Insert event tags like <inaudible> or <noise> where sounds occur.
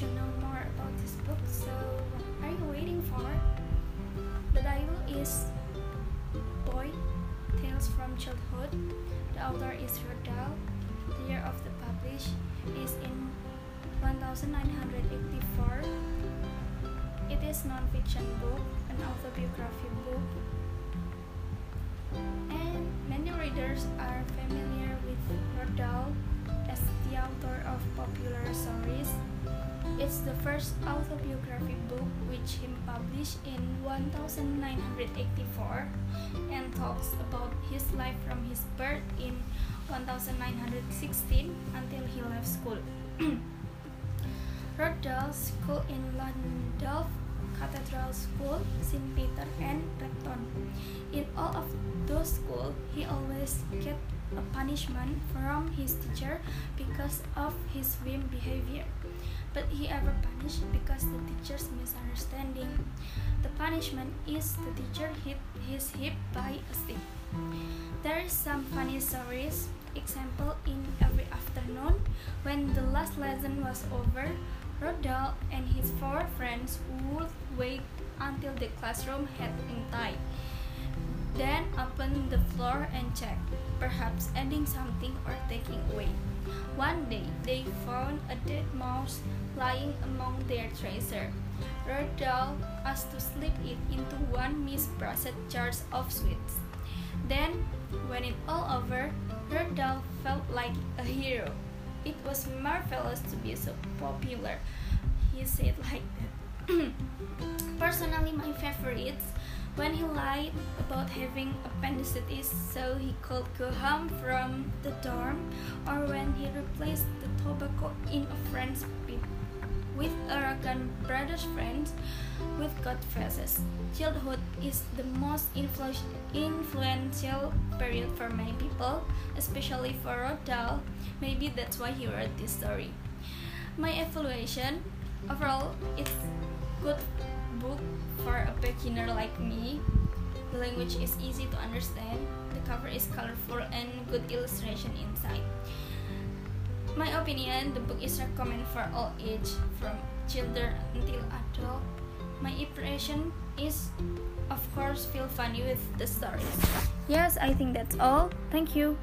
to know more about this book, so what are you waiting for? The title is Boy Tales from Childhood. The author is Roald Dahl. The year of the publish is in 1984. It is non-fiction book, an autobiography book, and many readers are familiar with Roald Dahl as the author of popular stories it's the first autobiography book which he published in 1984 and talks about his life from his birth in 1916 until he left school. <clears throat> Roald Dahl's School in Llandaff Cathedral School, St. Peter, and Repton. In all of those schools, he always get a punishment from his teacher because of his whim behavior. But he ever punished because the teacher's misunderstanding. The punishment is the teacher hit his hip by a stick. There is some funny stories. Example in every afternoon when the last lesson was over, Roald Dahl and his four friends would wait until the classroom had emptied. Then open the floor and check, perhaps adding something or taking away. One day they found a dead mouse lying among their treasure. Roald Dahl asked to slip it into one Mrs. Pratchett's jar of sweets. Then, when it all over, Roald Dahl felt like a hero. It was marvelous to be so popular. He said like that. <clears throat> Personally, my favorites when he lied about having appendicitis so he could go home from the dorm, or when he replaced the tobacco in a friend's pipe with arrogant brother's friends with god faces. Childhood is the most influ influential period for many people, especially for Roald Dahl. Maybe that's why he wrote this story. My evaluation overall, it's good for a beginner like me. The language is easy to understand. The cover is colorful and good illustration inside my opinion, the book is recommended for all age, from children until adult. My impression is, of course, feel funny with the stories. Yes, I think that's all. Thank you.